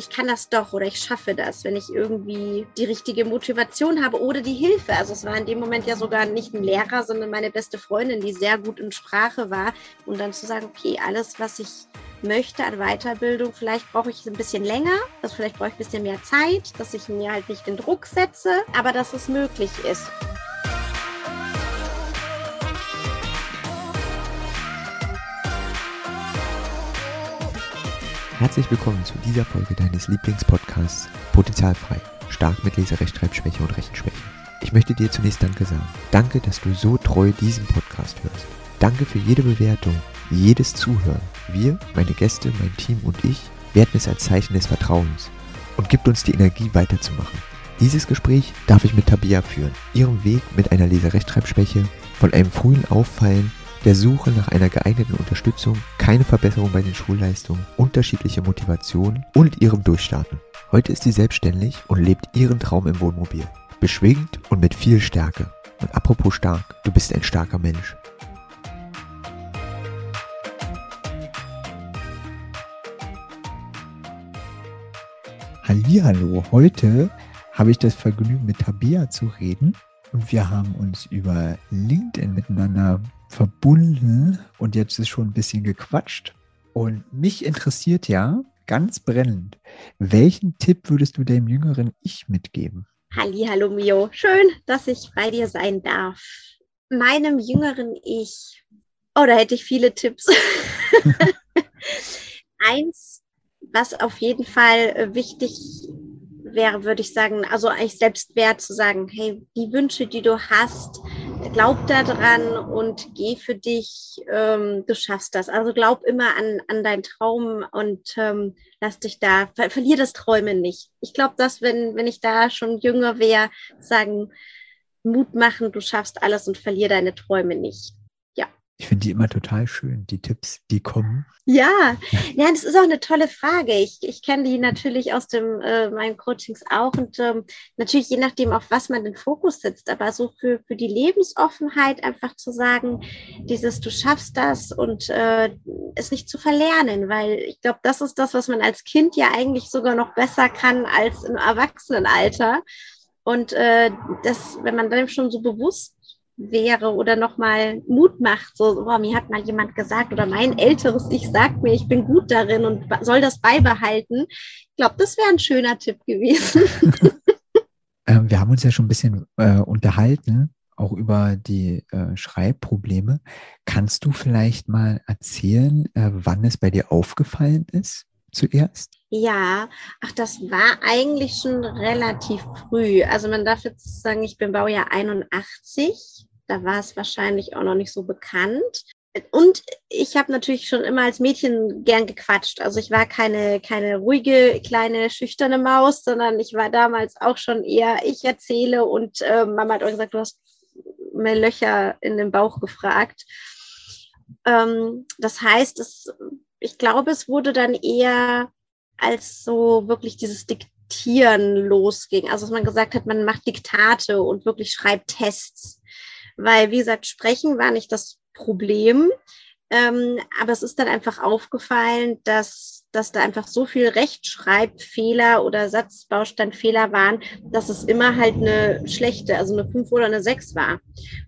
ich kann das doch oder ich schaffe das, wenn ich irgendwie die richtige Motivation habe oder die Hilfe. Also es war in dem Moment ja sogar nicht ein Lehrer, sondern meine beste Freundin, die sehr gut in Sprache war. Und dann zu sagen, okay, alles, was ich möchte an Weiterbildung, vielleicht brauche ich ein bisschen länger, also vielleicht brauche ich ein bisschen mehr Zeit, dass ich mir halt nicht den Druck setze, aber dass es möglich ist. Herzlich willkommen zu dieser Folge deines Lieblingspodcasts Potenzialfrei. Stark mit Leserechtschreibschwäche und Rechenschwäche. Ich möchte dir zunächst Danke sagen. Danke, dass du so treu diesen Podcast hörst. Danke für jede Bewertung, jedes Zuhören. Wir, meine Gäste, mein Team und ich werten es als Zeichen des Vertrauens und gibt uns die Energie weiterzumachen. Dieses Gespräch darf ich mit Tabia führen. Ihrem Weg mit einer Leserechtschreibschwäche, von einem frühen Auffallen der Suche nach einer geeigneten Unterstützung, keine Verbesserung bei den Schulleistungen, unterschiedliche Motivation und ihrem Durchstarten. Heute ist sie selbstständig und lebt ihren Traum im Wohnmobil. Beschwingt und mit viel Stärke. Und apropos stark, du bist ein starker Mensch. Hallo, heute habe ich das Vergnügen mit Tabea zu reden und wir haben uns über LinkedIn miteinander verbunden und jetzt ist schon ein bisschen gequatscht. Und mich interessiert ja ganz brennend, welchen Tipp würdest du dem jüngeren Ich mitgeben? Halli, hallo Mio, schön, dass ich bei dir sein darf. Meinem jüngeren Ich, oh, da hätte ich viele Tipps. Eins, was auf jeden Fall wichtig wäre, würde ich sagen, also eigentlich Selbstwert zu sagen, hey, die Wünsche, die du hast, glaub da dran und geh für dich, ähm, du schaffst das. Also glaub immer an, an deinen Traum und ähm, lass dich da, ver verlier das Träumen nicht. Ich glaube, dass wenn, wenn ich da schon jünger wäre, sagen, Mut machen, du schaffst alles und verlier deine Träume nicht. Ich finde die immer total schön, die Tipps, die kommen. Ja, ja, das ist auch eine tolle Frage. Ich, ich kenne die natürlich aus dem, äh, meinen Coachings auch und ähm, natürlich je nachdem, auf was man den Fokus setzt, aber so für, für die Lebensoffenheit einfach zu sagen, dieses du schaffst das und äh, es nicht zu verlernen, weil ich glaube, das ist das, was man als Kind ja eigentlich sogar noch besser kann als im Erwachsenenalter. Und äh, das, wenn man dann schon so bewusst wäre oder nochmal Mut macht. So, boah, mir hat mal jemand gesagt oder mein älteres Ich sagt mir, ich bin gut darin und soll das beibehalten. Ich glaube, das wäre ein schöner Tipp gewesen. ähm, wir haben uns ja schon ein bisschen äh, unterhalten, auch über die äh, Schreibprobleme. Kannst du vielleicht mal erzählen, äh, wann es bei dir aufgefallen ist? zuerst? Ja, ach, das war eigentlich schon relativ früh. Also man darf jetzt sagen, ich bin Baujahr 81 da war es wahrscheinlich auch noch nicht so bekannt. Und ich habe natürlich schon immer als Mädchen gern gequatscht. Also ich war keine, keine ruhige, kleine, schüchterne Maus, sondern ich war damals auch schon eher, ich erzähle und äh, Mama hat auch gesagt, du hast mehr Löcher in den Bauch gefragt. Ähm, das heißt, es, ich glaube, es wurde dann eher als so wirklich dieses Diktieren losging. Also dass man gesagt hat, man macht Diktate und wirklich schreibt Tests weil, wie gesagt, Sprechen war nicht das Problem. Ähm, aber es ist dann einfach aufgefallen, dass, dass da einfach so viel Rechtschreibfehler oder Satzbausteinfehler waren, dass es immer halt eine schlechte, also eine 5 oder eine 6 war.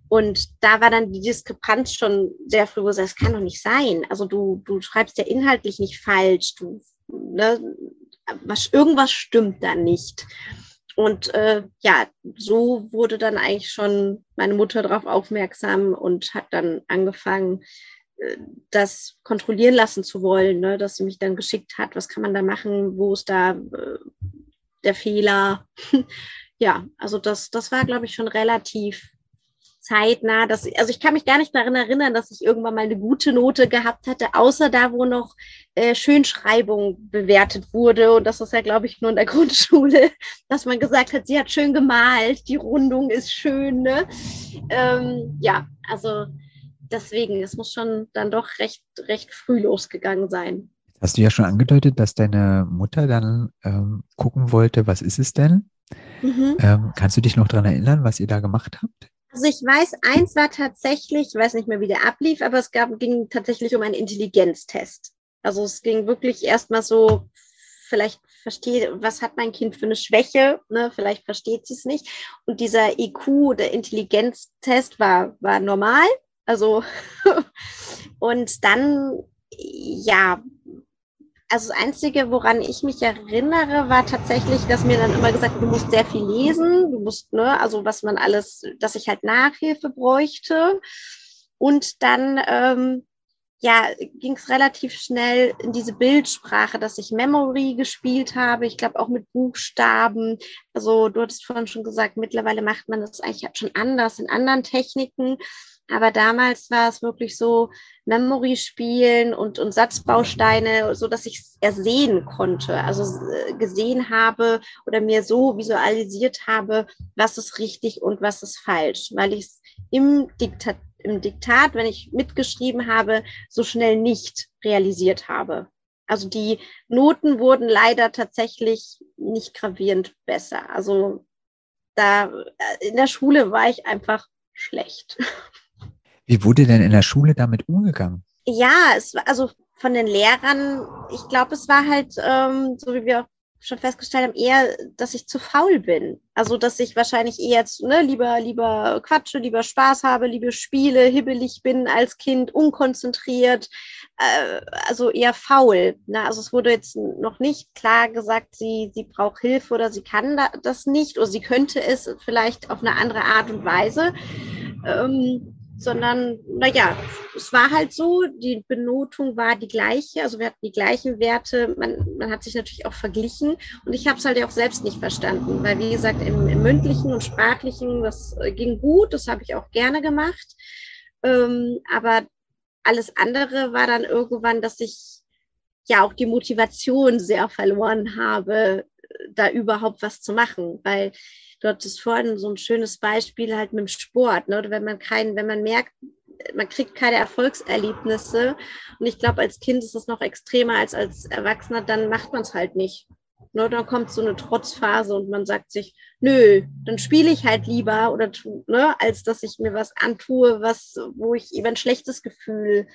Und da war dann die Diskrepanz schon sehr früh, wo es das kann doch nicht sein. Also du, du schreibst ja inhaltlich nicht falsch, du, ne, was, irgendwas stimmt da nicht. Und äh, ja, so wurde dann eigentlich schon meine Mutter darauf aufmerksam und hat dann angefangen, äh, das kontrollieren lassen zu wollen, ne? dass sie mich dann geschickt hat, was kann man da machen, wo ist da äh, der Fehler. ja, also das, das war, glaube ich, schon relativ zeitnah. Dass, also ich kann mich gar nicht daran erinnern, dass ich irgendwann mal eine gute Note gehabt hatte, außer da, wo noch äh, Schönschreibung bewertet wurde. Und das ist ja, glaube ich, nur in der Grundschule, dass man gesagt hat, sie hat schön gemalt, die Rundung ist schön. Ne? Ähm, ja, also deswegen, es muss schon dann doch recht, recht früh losgegangen sein. Hast du ja schon angedeutet, dass deine Mutter dann ähm, gucken wollte, was ist es denn? Mhm. Ähm, kannst du dich noch daran erinnern, was ihr da gemacht habt? Also ich weiß, eins war tatsächlich, ich weiß nicht mehr, wie der ablief, aber es gab, ging tatsächlich um einen Intelligenztest. Also es ging wirklich erstmal so vielleicht verstehe, was hat mein Kind für eine Schwäche, ne? vielleicht versteht sie es nicht. Und dieser IQ, der Intelligenztest war, war normal. Also, und dann, ja, also das Einzige, woran ich mich erinnere, war tatsächlich, dass mir dann immer gesagt, du musst sehr viel lesen, du musst, ne, also was man alles, dass ich halt Nachhilfe bräuchte. Und dann, ähm, ja, ging es relativ schnell in diese Bildsprache, dass ich Memory gespielt habe. Ich glaube auch mit Buchstaben. Also du hattest vorhin schon gesagt, mittlerweile macht man das eigentlich schon anders in anderen Techniken. Aber damals war es wirklich so Memory spielen und, und Satzbausteine, so dass ich es ersehen konnte. Also äh, gesehen habe oder mir so visualisiert habe, was ist richtig und was ist falsch, weil ich es im Diktat, im Diktat, wenn ich mitgeschrieben habe, so schnell nicht realisiert habe. Also die Noten wurden leider tatsächlich nicht gravierend besser. Also da äh, in der Schule war ich einfach schlecht. Wie wurde denn in der Schule damit umgegangen? Ja, es war also von den Lehrern, ich glaube, es war halt, ähm, so wie wir auch schon festgestellt haben, eher, dass ich zu faul bin. Also, dass ich wahrscheinlich eher jetzt, ne, lieber, lieber quatsche, lieber Spaß habe, lieber spiele, hibbelig bin als Kind, unkonzentriert, äh, also eher faul. Ne? Also, es wurde jetzt noch nicht klar gesagt, sie, sie braucht Hilfe oder sie kann da, das nicht oder sie könnte es vielleicht auf eine andere Art und Weise. Ähm, sondern naja, es war halt so, die Benotung war die gleiche, also wir hatten die gleichen Werte, man, man hat sich natürlich auch verglichen und ich habe es halt auch selbst nicht verstanden, weil wie gesagt, im, im mündlichen und sprachlichen, das äh, ging gut, das habe ich auch gerne gemacht, ähm, aber alles andere war dann irgendwann, dass ich ja auch die Motivation sehr verloren habe, da überhaupt was zu machen, weil du hattest vorhin so ein schönes Beispiel halt mit dem Sport, ne? wenn man keinen, wenn man merkt, man kriegt keine Erfolgserlebnisse und ich glaube, als Kind ist es noch extremer als als Erwachsener, dann macht man es halt nicht. Ne? Dann kommt so eine Trotzphase und man sagt sich, nö, dann spiele ich halt lieber oder ne, als dass ich mir was antue, was, wo ich eben ein schlechtes Gefühl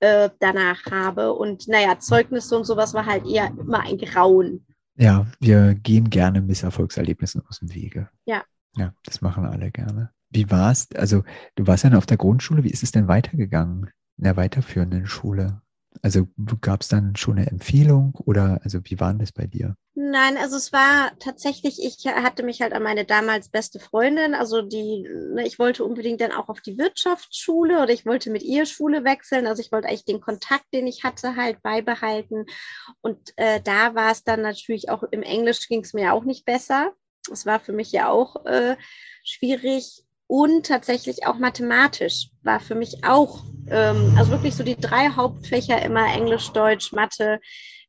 äh, danach habe. Und naja, Zeugnisse und sowas war halt eher immer ein Grauen. Ja, wir gehen gerne Misserfolgserlebnissen aus dem Wege. Ja. Ja, das machen alle gerne. Wie war es? Also, du warst ja auf der Grundschule. Wie ist es denn weitergegangen in der weiterführenden Schule? Also gab es dann schon eine Empfehlung oder also wie war das bei dir? Nein, also es war tatsächlich, ich hatte mich halt an meine damals beste Freundin, also die, ne, ich wollte unbedingt dann auch auf die Wirtschaftsschule oder ich wollte mit ihr Schule wechseln. Also ich wollte eigentlich den Kontakt, den ich hatte, halt beibehalten. Und äh, da war es dann natürlich auch im Englisch ging es mir auch nicht besser. Es war für mich ja auch äh, schwierig und tatsächlich auch mathematisch war für mich auch, ähm, also wirklich so die drei Hauptfächer immer Englisch, Deutsch, Mathe,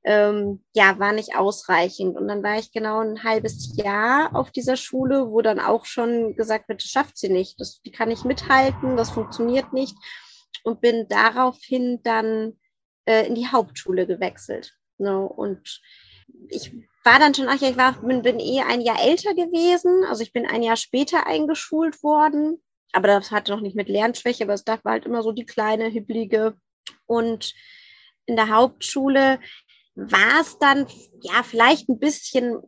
ähm, ja, war nicht ausreichend. Und dann war ich genau ein halbes Jahr auf dieser Schule, wo dann auch schon gesagt wird, das schafft sie nicht, das, die kann nicht mithalten, das funktioniert nicht. Und bin daraufhin dann äh, in die Hauptschule gewechselt. Ne? Und ich war dann schon, ach ja, ich war, bin, bin eh ein Jahr älter gewesen. Also ich bin ein Jahr später eingeschult worden. Aber das hatte noch nicht mit Lernschwäche, aber es war halt immer so die kleine, hibbelige. Und in der Hauptschule war es dann ja vielleicht ein bisschen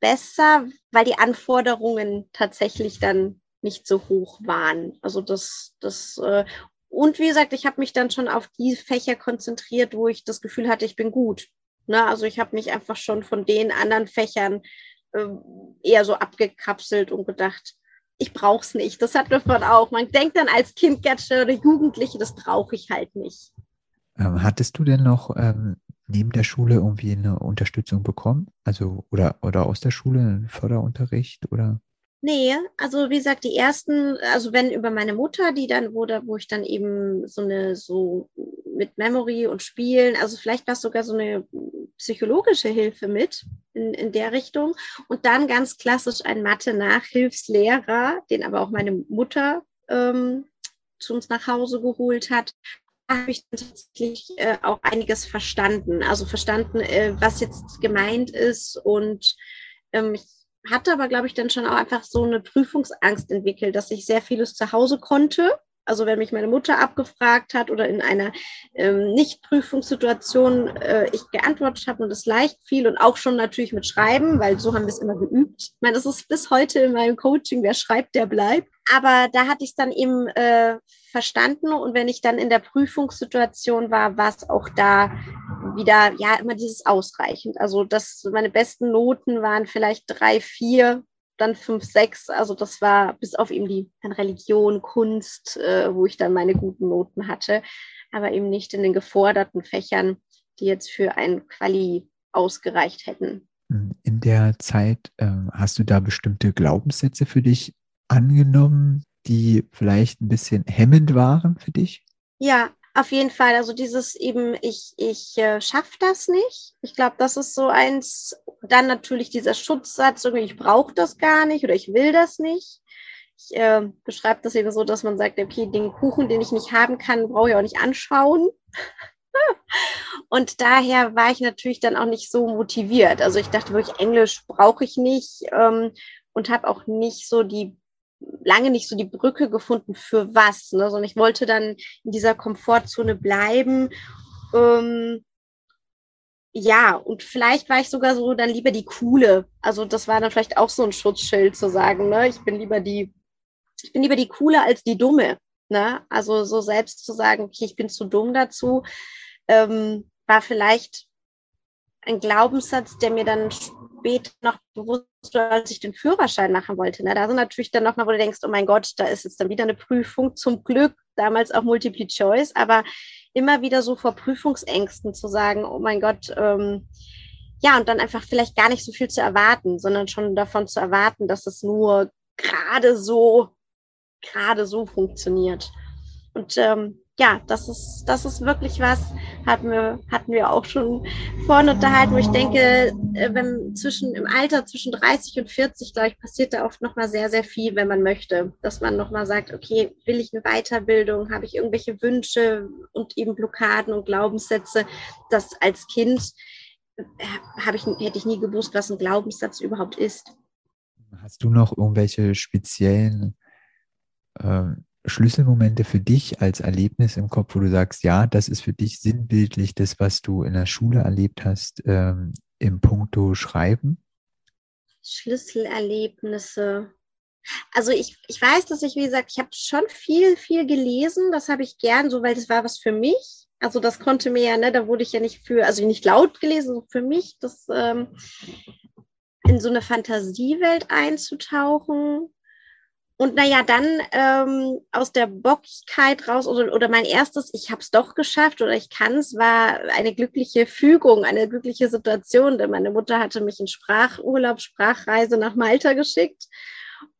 besser, weil die Anforderungen tatsächlich dann nicht so hoch waren. Also das, das, äh, und wie gesagt, ich habe mich dann schon auf die Fächer konzentriert, wo ich das Gefühl hatte, ich bin gut. Ne? Also ich habe mich einfach schon von den anderen Fächern äh, eher so abgekapselt und gedacht, ich brauche es nicht. Das hat man auch. Man denkt dann als Kind oder Jugendliche, das brauche ich halt nicht. Ähm, hattest du denn noch ähm, neben der Schule irgendwie eine Unterstützung bekommen? Also oder, oder aus der Schule einen Förderunterricht oder? Nee, also wie gesagt, die ersten, also wenn über meine Mutter, die dann wurde, wo ich dann eben so eine, so mit Memory und Spielen, also vielleicht war es sogar so eine psychologische Hilfe mit in, in der Richtung. Und dann ganz klassisch ein Mathe-Nachhilfslehrer, den aber auch meine Mutter ähm, zu uns nach Hause geholt hat habe ich tatsächlich äh, auch einiges verstanden. Also verstanden, äh, was jetzt gemeint ist. Und ähm, ich hatte aber, glaube ich, dann schon auch einfach so eine Prüfungsangst entwickelt, dass ich sehr vieles zu Hause konnte. Also wenn mich meine Mutter abgefragt hat oder in einer ähm, Nicht-Prüfungssituation äh, ich geantwortet habe und es leicht fiel und auch schon natürlich mit Schreiben, weil so haben wir es immer geübt. Ich meine, das ist bis heute in meinem Coaching, wer schreibt, der bleibt. Aber da hatte ich es dann eben äh, verstanden und wenn ich dann in der Prüfungssituation war, war es auch da wieder, ja, immer dieses ausreichend. Also das, meine besten Noten waren vielleicht drei, vier dann fünf, sechs. Also das war bis auf eben die Religion, Kunst, äh, wo ich dann meine guten Noten hatte, aber eben nicht in den geforderten Fächern, die jetzt für ein Quali ausgereicht hätten. In der Zeit äh, hast du da bestimmte Glaubenssätze für dich angenommen, die vielleicht ein bisschen hemmend waren für dich? Ja, auf jeden Fall, also dieses eben, ich, ich äh, schaffe das nicht. Ich glaube, das ist so eins. Dann natürlich dieser Schutzsatz, irgendwie, ich brauche das gar nicht oder ich will das nicht. Ich äh, beschreibe das eben so, dass man sagt, okay, den Kuchen, den ich nicht haben kann, brauche ich auch nicht anschauen. Und daher war ich natürlich dann auch nicht so motiviert. Also ich dachte wirklich, Englisch brauche ich nicht ähm, und habe auch nicht so die lange nicht so die Brücke gefunden für was, ne? sondern ich wollte dann in dieser Komfortzone bleiben. Ähm, ja, und vielleicht war ich sogar so dann lieber die coole. Also das war dann vielleicht auch so ein Schutzschild zu sagen, ne? Ich bin lieber die, ich bin lieber die coole als die dumme. Ne? Also so selbst zu sagen, okay, ich bin zu dumm dazu, ähm, war vielleicht ein Glaubenssatz, der mir dann später noch bewusst als ich den Führerschein machen wollte. Ne? Da sind natürlich dann nochmal, wo du denkst, oh mein Gott, da ist jetzt dann wieder eine Prüfung. Zum Glück damals auch Multiple Choice, aber immer wieder so vor Prüfungsängsten zu sagen, oh mein Gott, ähm, ja, und dann einfach vielleicht gar nicht so viel zu erwarten, sondern schon davon zu erwarten, dass es nur gerade so, gerade so funktioniert. Und ähm, ja, das ist, das ist wirklich was, hatten wir, hatten wir auch schon vorhin unterhalten, ich denke, äh, wenn zwischen, im Alter zwischen 30 und 40, glaube ich, passiert da oft nochmal sehr, sehr viel, wenn man möchte. Dass man nochmal sagt, okay, will ich eine Weiterbildung, habe ich irgendwelche Wünsche und eben Blockaden und Glaubenssätze, dass als Kind äh, habe ich, hätte ich nie gewusst, was ein Glaubenssatz überhaupt ist. Hast du noch irgendwelche speziellen ähm Schlüsselmomente für dich als Erlebnis im Kopf, wo du sagst, ja, das ist für dich sinnbildlich das, was du in der Schule erlebt hast, ähm, im Punkto Schreiben? Schlüsselerlebnisse. Also ich, ich weiß, dass ich, wie gesagt, ich habe schon viel, viel gelesen. Das habe ich gern, so weil das war was für mich. Also das konnte mir ja, ne, da wurde ich ja nicht für, also nicht laut gelesen, für mich, das ähm, in so eine Fantasiewelt einzutauchen. Und naja, dann ähm, aus der Bockigkeit raus oder, oder mein erstes, ich habe es doch geschafft oder ich kann es, war eine glückliche Fügung, eine glückliche Situation, denn meine Mutter hatte mich in Sprachurlaub, Sprachreise nach Malta geschickt.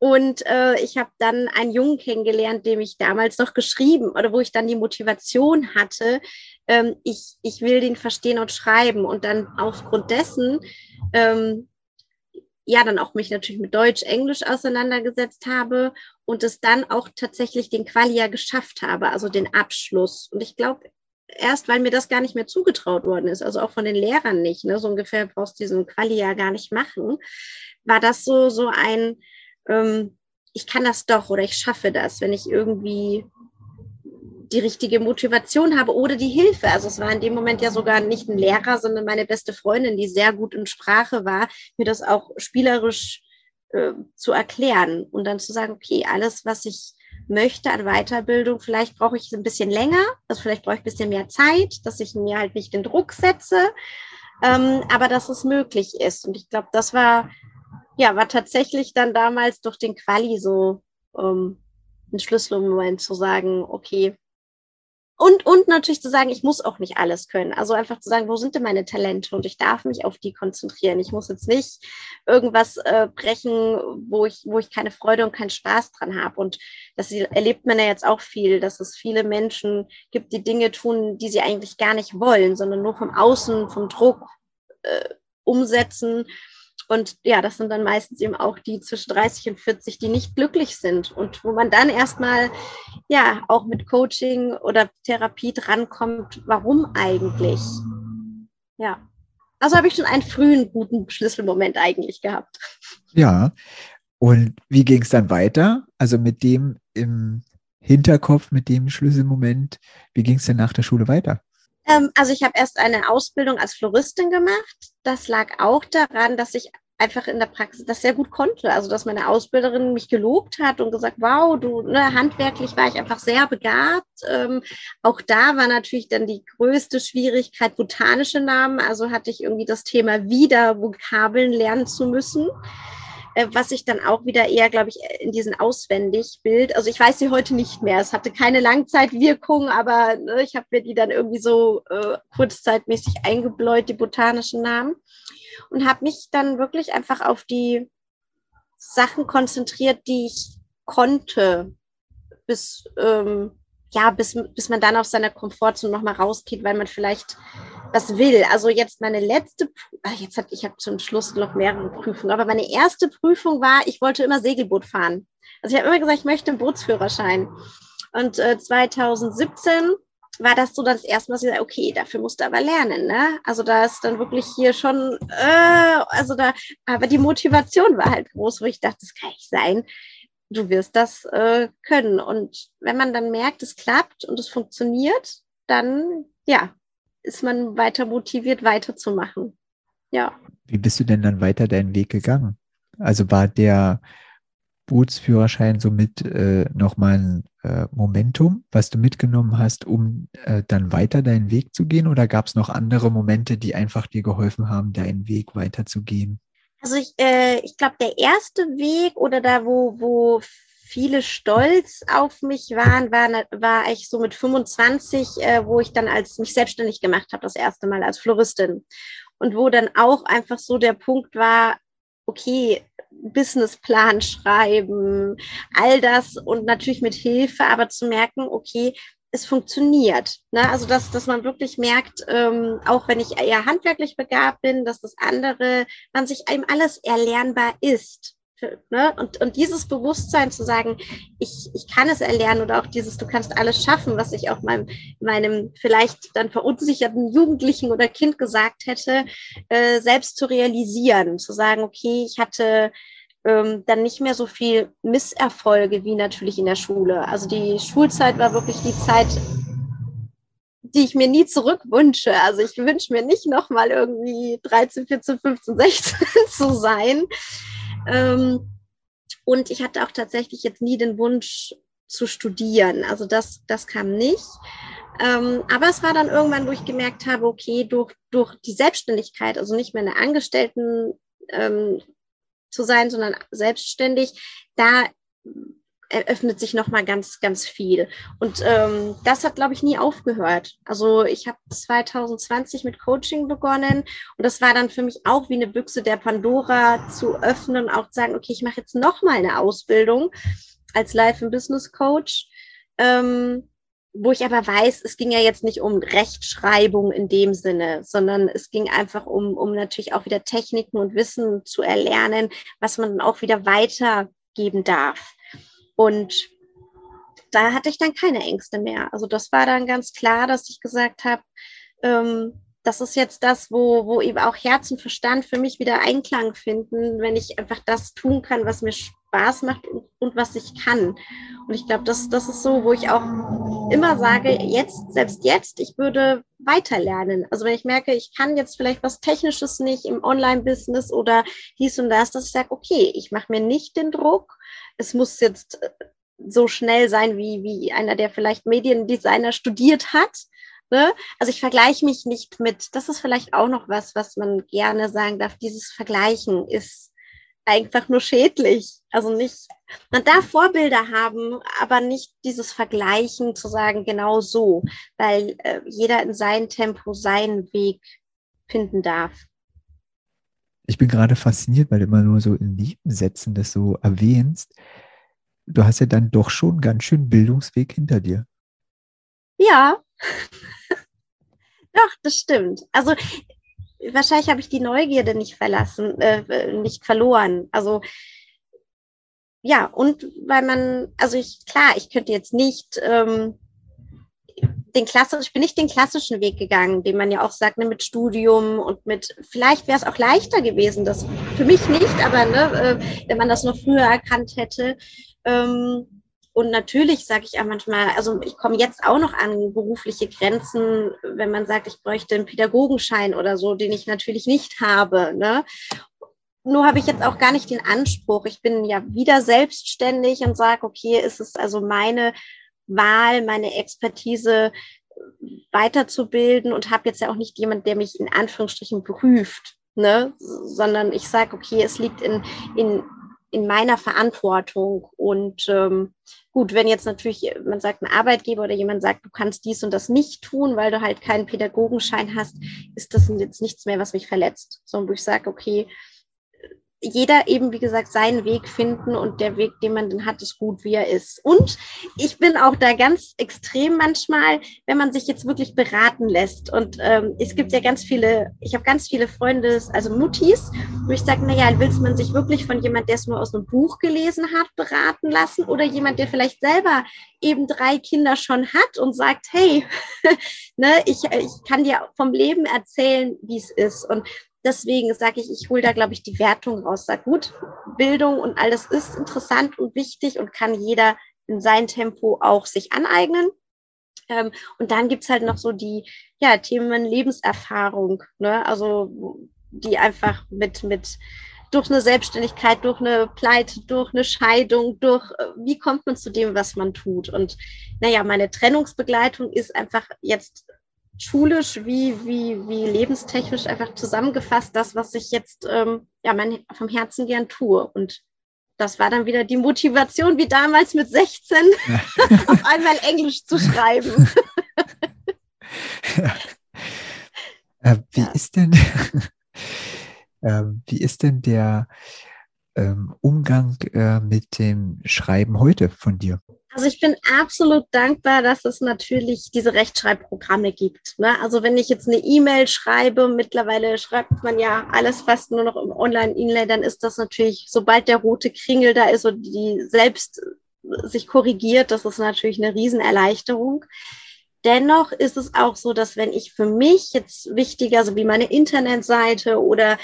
Und äh, ich habe dann einen Jungen kennengelernt, dem ich damals noch geschrieben oder wo ich dann die Motivation hatte, ähm, ich, ich will den verstehen und schreiben. Und dann aufgrund dessen ähm, ja dann auch mich natürlich mit Deutsch, Englisch auseinandergesetzt habe und es dann auch tatsächlich den Qualia geschafft habe, also den Abschluss. Und ich glaube, erst weil mir das gar nicht mehr zugetraut worden ist, also auch von den Lehrern nicht, ne, so ungefähr brauchst du diesen Qualia gar nicht machen, war das so, so ein, ähm, ich kann das doch oder ich schaffe das, wenn ich irgendwie die richtige Motivation habe oder die Hilfe. Also es war in dem Moment ja sogar nicht ein Lehrer, sondern meine beste Freundin, die sehr gut in Sprache war, mir das auch spielerisch äh, zu erklären und dann zu sagen, okay, alles, was ich möchte an Weiterbildung, vielleicht brauche ich ein bisschen länger, also vielleicht brauche ich ein bisschen mehr Zeit, dass ich mir halt nicht den Druck setze, ähm, aber dass es möglich ist. Und ich glaube, das war, ja, war tatsächlich dann damals durch den Quali so ähm, ein Schlüsselmoment zu sagen, okay, und, und natürlich zu sagen, ich muss auch nicht alles können. Also einfach zu sagen, wo sind denn meine Talente? Und ich darf mich auf die konzentrieren. Ich muss jetzt nicht irgendwas äh, brechen, wo ich, wo ich keine Freude und keinen Spaß dran habe. Und das erlebt man ja jetzt auch viel, dass es viele Menschen gibt, die Dinge tun, die sie eigentlich gar nicht wollen, sondern nur vom Außen, vom Druck äh, umsetzen und ja, das sind dann meistens eben auch die zwischen 30 und 40, die nicht glücklich sind und wo man dann erstmal ja auch mit Coaching oder Therapie drankommt, warum eigentlich? Ja. Also habe ich schon einen frühen guten Schlüsselmoment eigentlich gehabt. Ja. Und wie ging es dann weiter? Also mit dem im Hinterkopf mit dem Schlüsselmoment? Wie ging es denn nach der Schule weiter? Ähm, also ich habe erst eine Ausbildung als Floristin gemacht. Das lag auch daran, dass ich einfach in der Praxis das sehr gut konnte. Also dass meine Ausbilderin mich gelobt hat und gesagt, wow, du ne, handwerklich war ich einfach sehr begabt. Ähm, auch da war natürlich dann die größte Schwierigkeit botanische Namen. Also hatte ich irgendwie das Thema wieder Vokabeln lernen zu müssen. Äh, was ich dann auch wieder eher, glaube ich, in diesen Auswendigbild, also ich weiß sie heute nicht mehr. Es hatte keine Langzeitwirkung, aber ne, ich habe mir die dann irgendwie so äh, kurzzeitmäßig eingebläut, die botanischen Namen und habe mich dann wirklich einfach auf die Sachen konzentriert, die ich konnte, bis ähm, ja, bis, bis man dann aus seiner Komfortzone nochmal rausgeht, weil man vielleicht was will. Also jetzt meine letzte, ach, jetzt hat ich habe zum Schluss noch mehrere Prüfungen, aber meine erste Prüfung war, ich wollte immer Segelboot fahren. Also ich habe immer gesagt, ich möchte einen Bootsführerschein. Und äh, 2017 war das so das erste Mal, dass ich sage, okay, dafür musst du aber lernen, ne? Also da ist dann wirklich hier schon, äh, also da, aber die Motivation war halt groß, wo ich dachte, das kann nicht sein. Du wirst das äh, können. Und wenn man dann merkt, es klappt und es funktioniert, dann ja, ist man weiter motiviert, weiterzumachen. Ja. Wie bist du denn dann weiter deinen Weg gegangen? Also war der Bootsführerschein somit äh, nochmal ein äh, Momentum, was du mitgenommen hast, um äh, dann weiter deinen Weg zu gehen? Oder gab es noch andere Momente, die einfach dir geholfen haben, deinen Weg weiterzugehen? Also ich, äh, ich glaube, der erste Weg oder da, wo, wo viele stolz auf mich waren, war, war ich so mit 25, äh, wo ich dann als mich selbstständig gemacht habe, das erste Mal als Floristin. Und wo dann auch einfach so der Punkt war, okay, Businessplan schreiben, all das und natürlich mit Hilfe, aber zu merken, okay, es funktioniert. Ne? Also dass, dass man wirklich merkt, ähm, auch wenn ich eher handwerklich begabt bin, dass das andere, man sich einem alles erlernbar ist. Ne? Und, und dieses Bewusstsein zu sagen, ich, ich kann es erlernen oder auch dieses, du kannst alles schaffen, was ich auch meinem, meinem vielleicht dann verunsicherten Jugendlichen oder Kind gesagt hätte, äh, selbst zu realisieren, zu sagen, okay, ich hatte ähm, dann nicht mehr so viel Misserfolge wie natürlich in der Schule. Also die Schulzeit war wirklich die Zeit, die ich mir nie zurückwünsche. Also ich wünsche mir nicht nochmal irgendwie 13, 14, 15, 16 zu sein. Ähm, und ich hatte auch tatsächlich jetzt nie den Wunsch zu studieren. Also das, das kam nicht. Ähm, aber es war dann irgendwann, wo ich gemerkt habe, okay, durch, durch die Selbstständigkeit, also nicht mehr eine Angestellten ähm, zu sein, sondern selbstständig, da eröffnet sich noch mal ganz, ganz viel. Und ähm, das hat, glaube ich, nie aufgehört. Also ich habe 2020 mit Coaching begonnen und das war dann für mich auch wie eine Büchse der Pandora zu öffnen, auch zu sagen, okay, ich mache jetzt noch mal eine Ausbildung als Life and Business Coach. Ähm, wo ich aber weiß, es ging ja jetzt nicht um Rechtschreibung in dem Sinne, sondern es ging einfach um, um natürlich auch wieder Techniken und Wissen zu erlernen, was man dann auch wieder weitergeben darf. Und da hatte ich dann keine Ängste mehr. Also das war dann ganz klar, dass ich gesagt habe, ähm, das ist jetzt das, wo, wo eben auch Herz und Verstand für mich wieder Einklang finden, wenn ich einfach das tun kann, was mir Spaß macht und, und was ich kann. Und ich glaube, das, das ist so, wo ich auch immer sage, jetzt, selbst jetzt, ich würde weiter lernen. Also wenn ich merke, ich kann jetzt vielleicht was Technisches nicht im Online-Business oder dies und das, dass ich sage, okay, ich mache mir nicht den Druck, es muss jetzt so schnell sein wie, wie einer, der vielleicht Mediendesigner studiert hat, Ne? Also ich vergleiche mich nicht mit, das ist vielleicht auch noch was, was man gerne sagen darf, dieses Vergleichen ist einfach nur schädlich. Also nicht, man darf Vorbilder haben, aber nicht dieses Vergleichen zu sagen, genau so, weil äh, jeder in seinem Tempo seinen Weg finden darf. Ich bin gerade fasziniert, weil du immer nur so in Nebensätzen das so erwähnst. Du hast ja dann doch schon ganz schön Bildungsweg hinter dir. Ja, doch, das stimmt. Also wahrscheinlich habe ich die Neugierde nicht verlassen, äh, nicht verloren. Also ja, und weil man, also ich, klar, ich könnte jetzt nicht ähm, den klassischen, ich bin nicht den klassischen Weg gegangen, den man ja auch sagt, ne, mit Studium und mit, vielleicht wäre es auch leichter gewesen, das für mich nicht, aber ne, äh, wenn man das noch früher erkannt hätte. Ähm, und natürlich sage ich auch manchmal, also ich komme jetzt auch noch an berufliche Grenzen, wenn man sagt, ich bräuchte einen Pädagogenschein oder so, den ich natürlich nicht habe. Ne? Nur habe ich jetzt auch gar nicht den Anspruch. Ich bin ja wieder selbstständig und sage, okay, ist es also meine Wahl, meine Expertise weiterzubilden und habe jetzt ja auch nicht jemand, der mich in Anführungsstrichen prüft, ne? sondern ich sage, okay, es liegt in, in in meiner Verantwortung. Und ähm, gut, wenn jetzt natürlich, man sagt, ein Arbeitgeber oder jemand sagt, du kannst dies und das nicht tun, weil du halt keinen Pädagogenschein hast, ist das jetzt nichts mehr, was mich verletzt. Sondern wo ich sage, okay, jeder eben, wie gesagt, seinen Weg finden und der Weg, den man dann hat, ist gut, wie er ist. Und ich bin auch da ganz extrem manchmal, wenn man sich jetzt wirklich beraten lässt. Und ähm, es gibt ja ganz viele, ich habe ganz viele Freunde, also Muttis, wo ich sage, naja, willst man sich wirklich von jemand, der es nur aus einem Buch gelesen hat, beraten lassen oder jemand, der vielleicht selber eben drei Kinder schon hat und sagt, hey, ne, ich, ich kann dir vom Leben erzählen, wie es ist. Und deswegen sage ich, ich hole da, glaube ich, die Wertung raus. Sag gut, Bildung und alles ist interessant und wichtig und kann jeder in sein Tempo auch sich aneignen. Ähm, und dann gibt's halt noch so die ja, Themen Lebenserfahrung, ne? also die einfach mit, mit durch eine Selbstständigkeit, durch eine Pleite, durch eine Scheidung, durch äh, wie kommt man zu dem, was man tut. Und naja, meine Trennungsbegleitung ist einfach jetzt schulisch wie, wie, wie lebenstechnisch einfach zusammengefasst, das, was ich jetzt ähm, ja, mein, vom Herzen gern tue. Und das war dann wieder die Motivation, wie damals mit 16, auf einmal Englisch zu schreiben. ja. äh, wie ja. ist denn, äh, wie ist denn der ähm, Umgang äh, mit dem Schreiben heute von dir? Also ich bin absolut dankbar, dass es natürlich diese Rechtschreibprogramme gibt. Ne? Also wenn ich jetzt eine E-Mail schreibe, mittlerweile schreibt man ja alles fast nur noch im Online-E-Mail, dann ist das natürlich, sobald der rote Kringel da ist und die selbst sich korrigiert, das ist natürlich eine Riesenerleichterung. Dennoch ist es auch so, dass wenn ich für mich jetzt wichtiger, so wie meine Internetseite oder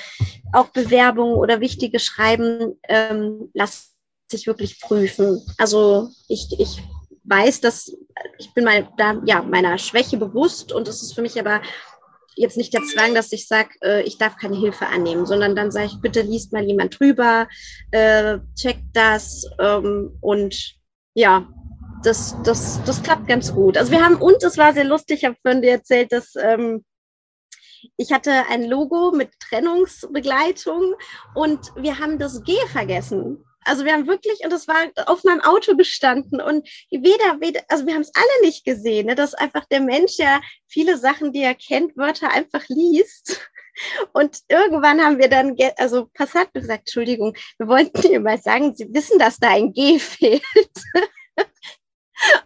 auch Bewerbungen oder wichtige Schreiben, ähm, lasse sich wirklich prüfen. Also ich, ich weiß, dass ich bin mal da, ja, meiner Schwäche bewusst und es ist für mich aber jetzt nicht der Zwang, dass ich sage, äh, ich darf keine Hilfe annehmen, sondern dann sage ich, bitte liest mal jemand drüber, äh, checkt das ähm, und ja, das, das, das klappt ganz gut. Also wir haben, und es war sehr lustig, ich habe vorhin dir erzählt, dass ähm, ich hatte ein Logo mit Trennungsbegleitung und wir haben das G vergessen. Also wir haben wirklich, und das war auf meinem Auto gestanden und weder, weder also wir haben es alle nicht gesehen, ne, dass einfach der Mensch ja viele Sachen, die er kennt, Wörter einfach liest. Und irgendwann haben wir dann, also Passat gesagt, Entschuldigung, wir wollten dir mal sagen, Sie wissen, dass da ein G fehlt.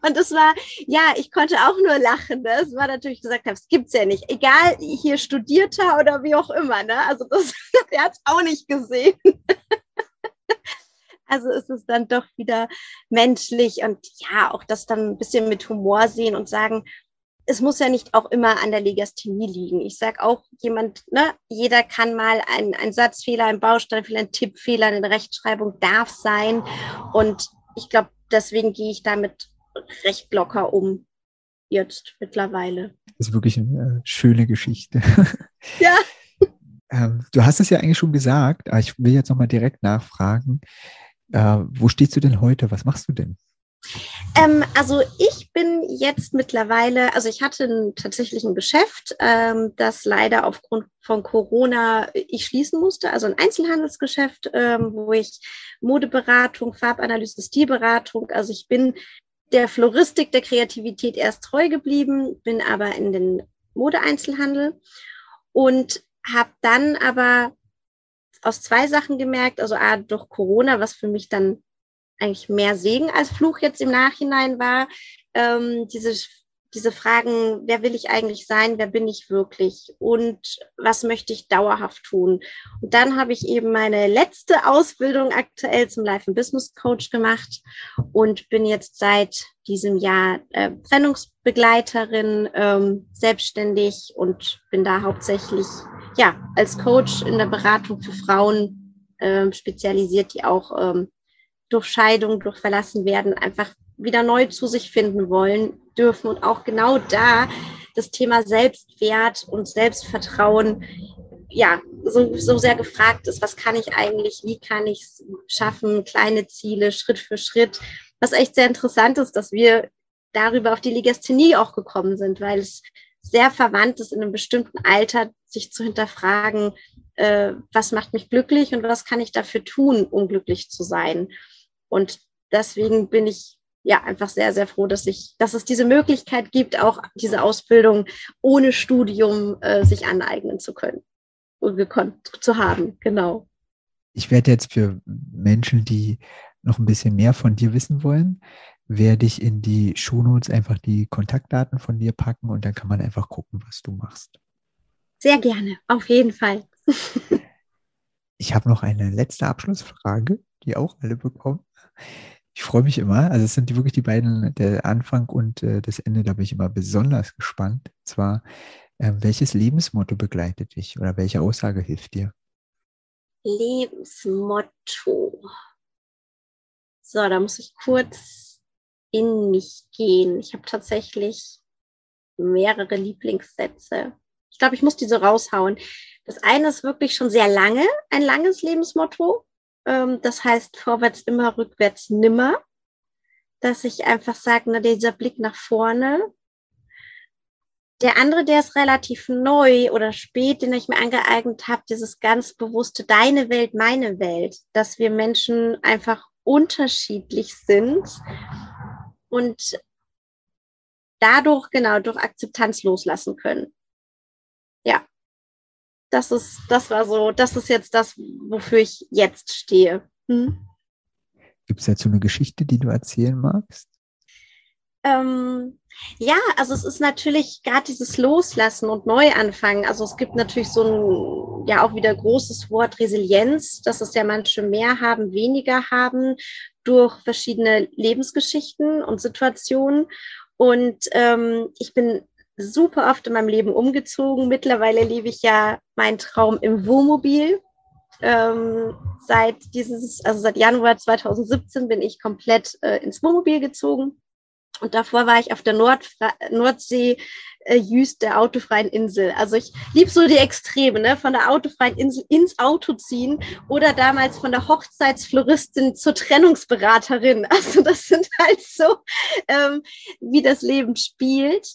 Und es war, ja, ich konnte auch nur lachen. Ne? Es war natürlich gesagt, das gibt's ja nicht. Egal, hier studierter oder wie auch immer. Ne? Also das, er hat es auch nicht gesehen. Also ist es dann doch wieder menschlich und ja, auch das dann ein bisschen mit Humor sehen und sagen, es muss ja nicht auch immer an der Legasthenie liegen. Ich sage auch jemand, ne, jeder kann mal ein, ein Satzfehler, ein Bausteinfehler, ein Tippfehler, eine Rechtschreibung darf sein. Und ich glaube, deswegen gehe ich damit recht locker um jetzt mittlerweile. Das ist wirklich eine äh, schöne Geschichte. Ja. ähm, du hast es ja eigentlich schon gesagt, aber ich will jetzt nochmal direkt nachfragen. Äh, wo stehst du denn heute? Was machst du denn? Ähm, also ich bin jetzt mittlerweile, also ich hatte ein, tatsächlich ein Geschäft, ähm, das leider aufgrund von Corona ich schließen musste, also ein Einzelhandelsgeschäft, ähm, wo ich Modeberatung, Farbanalyse, Stilberatung, also ich bin der Floristik, der Kreativität erst treu geblieben, bin aber in den Modeeinzelhandel und habe dann aber aus zwei Sachen gemerkt. Also A, durch Corona, was für mich dann eigentlich mehr Segen als Fluch jetzt im Nachhinein war. Ähm, diese, diese Fragen, wer will ich eigentlich sein, wer bin ich wirklich und was möchte ich dauerhaft tun. Und dann habe ich eben meine letzte Ausbildung aktuell zum Life and Business Coach gemacht und bin jetzt seit diesem Jahr äh, Trennungsbegleiterin, ähm, selbstständig und bin da hauptsächlich ja, als Coach in der Beratung für Frauen ähm, spezialisiert, die auch ähm, durch Scheidung, durch Verlassen werden, einfach wieder neu zu sich finden wollen dürfen und auch genau da das Thema Selbstwert und Selbstvertrauen ja so, so sehr gefragt ist. Was kann ich eigentlich? Wie kann ich es schaffen? Kleine Ziele, Schritt für Schritt. Was echt sehr interessant ist, dass wir darüber auf die Legasthenie auch gekommen sind, weil es sehr verwandt ist, in einem bestimmten Alter sich zu hinterfragen, äh, was macht mich glücklich und was kann ich dafür tun, um glücklich zu sein. Und deswegen bin ich ja einfach sehr, sehr froh, dass ich, dass es diese Möglichkeit gibt, auch diese Ausbildung ohne Studium äh, sich aneignen zu können und gekonnt zu haben. Genau. Ich werde jetzt für Menschen, die noch ein bisschen mehr von dir wissen wollen, werde ich in die Shownotes einfach die Kontaktdaten von dir packen und dann kann man einfach gucken, was du machst. Sehr gerne, auf jeden Fall. ich habe noch eine letzte Abschlussfrage, die auch alle bekommen. Ich freue mich immer. Also es sind wirklich die beiden, der Anfang und äh, das Ende, da bin ich immer besonders gespannt. Und zwar, äh, welches Lebensmotto begleitet dich oder welche Aussage hilft dir? Lebensmotto. So, da muss ich kurz in mich gehen. Ich habe tatsächlich mehrere Lieblingssätze. Ich glaube, ich muss diese raushauen. Das eine ist wirklich schon sehr lange, ein langes Lebensmotto. Ähm, das heißt vorwärts immer, rückwärts nimmer. Dass ich einfach sage, na, dieser Blick nach vorne. Der andere, der ist relativ neu oder spät, den ich mir angeeignet habe, dieses ganz bewusste deine Welt, meine Welt, dass wir Menschen einfach unterschiedlich sind und dadurch genau durch Akzeptanz loslassen können. Ja, das ist, das war so, das ist jetzt das, wofür ich jetzt stehe. Hm? Gibt es dazu eine Geschichte, die du erzählen magst? Ähm, ja, also es ist natürlich gerade dieses Loslassen und Neuanfangen. Also es gibt natürlich so ein, ja auch wieder großes Wort Resilienz, dass es ja manche mehr haben, weniger haben durch verschiedene Lebensgeschichten und Situationen. Und ähm, ich bin super oft in meinem Leben umgezogen. Mittlerweile lebe ich ja meinen Traum im Wohnmobil. Ähm, seit dieses, also seit Januar 2017 bin ich komplett äh, ins Wohnmobil gezogen. Und davor war ich auf der Nordfra Nordsee äh, Jüst der autofreien Insel. Also ich liebe so die Extreme, ne? von der autofreien Insel ins Auto ziehen oder damals von der Hochzeitsfloristin zur Trennungsberaterin. Also das sind halt so, ähm, wie das Leben spielt.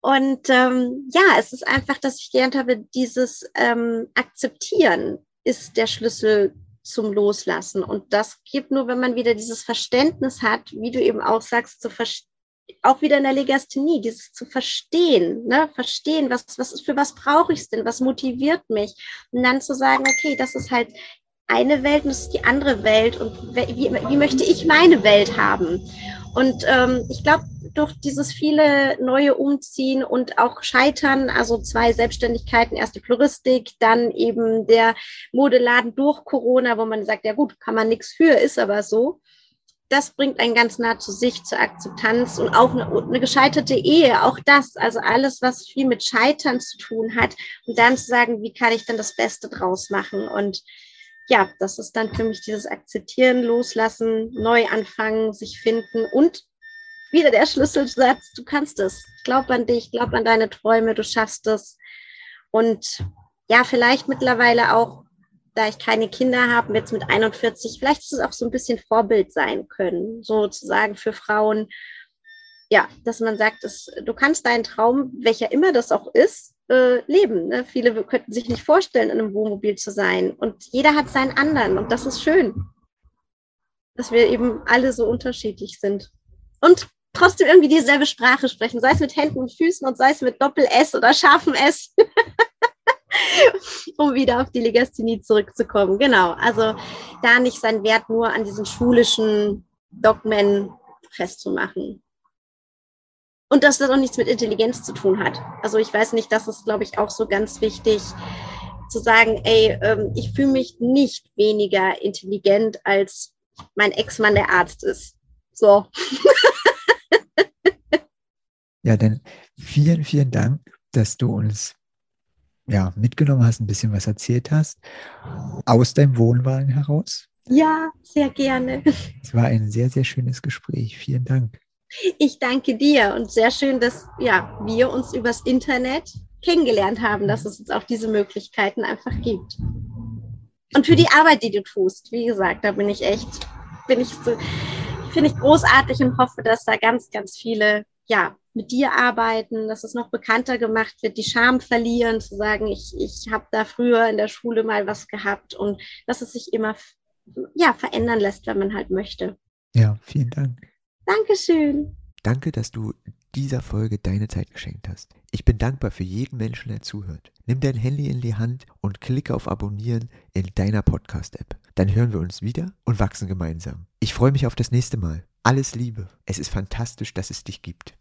Und ähm, ja, es ist einfach, dass ich gelernt habe, dieses ähm, Akzeptieren ist der Schlüssel zum Loslassen. Und das gibt nur, wenn man wieder dieses Verständnis hat, wie du eben auch sagst, zu auch wieder in der Legasthenie, dieses zu verstehen, ne? verstehen, was, was ist, für was brauche ich es denn, was motiviert mich? Und dann zu sagen, okay, das ist halt eine Welt und das ist die andere Welt und wie, wie möchte ich meine Welt haben? Und ähm, ich glaube, durch dieses viele neue Umziehen und auch Scheitern, also zwei Selbstständigkeiten, erst die Floristik, dann eben der Modeladen durch Corona, wo man sagt, ja gut, kann man nichts für, ist aber so. Das bringt einen ganz nah zu sich, zur Akzeptanz und auch eine, eine gescheiterte Ehe, auch das, also alles, was viel mit Scheitern zu tun hat. Und dann zu sagen, wie kann ich denn das Beste draus machen? Und ja, das ist dann für mich dieses Akzeptieren, Loslassen, neu anfangen, sich finden und wieder der Schlüsselsatz, du kannst es. Glaub an dich, glaub an deine Träume, du schaffst es. Und ja, vielleicht mittlerweile auch, da ich keine Kinder habe, jetzt mit 41, vielleicht ist es auch so ein bisschen Vorbild sein können, sozusagen für Frauen. Ja, dass man sagt, dass du kannst deinen Traum, welcher immer das auch ist, äh, leben. Ne? Viele könnten sich nicht vorstellen, in einem Wohnmobil zu sein. Und jeder hat seinen anderen. Und das ist schön, dass wir eben alle so unterschiedlich sind. Und trotzdem irgendwie dieselbe Sprache sprechen, sei es mit Händen und Füßen und sei es mit Doppel-S oder scharfem S. um wieder auf die Legasthenie zurückzukommen. Genau, also da nicht seinen Wert nur an diesen schulischen Dogmen festzumachen. Und dass das auch nichts mit Intelligenz zu tun hat. Also ich weiß nicht, das ist, glaube ich, auch so ganz wichtig zu sagen, ey, ähm, ich fühle mich nicht weniger intelligent als mein Ex-Mann, der Arzt ist. So. Ja, dann vielen, vielen Dank, dass du uns ja, mitgenommen hast, ein bisschen was erzählt hast, aus deinem Wohnwagen heraus. Ja, sehr gerne. Es war ein sehr, sehr schönes Gespräch. Vielen Dank. Ich danke dir und sehr schön, dass ja, wir uns übers Internet kennengelernt haben, dass es jetzt auch diese Möglichkeiten einfach gibt. Und für die Arbeit, die du tust, wie gesagt, da bin ich echt, bin ich so, finde ich großartig und hoffe, dass da ganz, ganz viele ja, mit dir arbeiten, dass es noch bekannter gemacht wird, die Scham verlieren, zu sagen, ich, ich habe da früher in der Schule mal was gehabt und dass es sich immer ja, verändern lässt, wenn man halt möchte. Ja, vielen Dank. Dankeschön. Danke, dass du dieser Folge deine Zeit geschenkt hast. Ich bin dankbar für jeden Menschen, der zuhört. Nimm dein Handy in die Hand und klicke auf Abonnieren in deiner Podcast-App. Dann hören wir uns wieder und wachsen gemeinsam. Ich freue mich auf das nächste Mal. Alles Liebe. Es ist fantastisch, dass es dich gibt.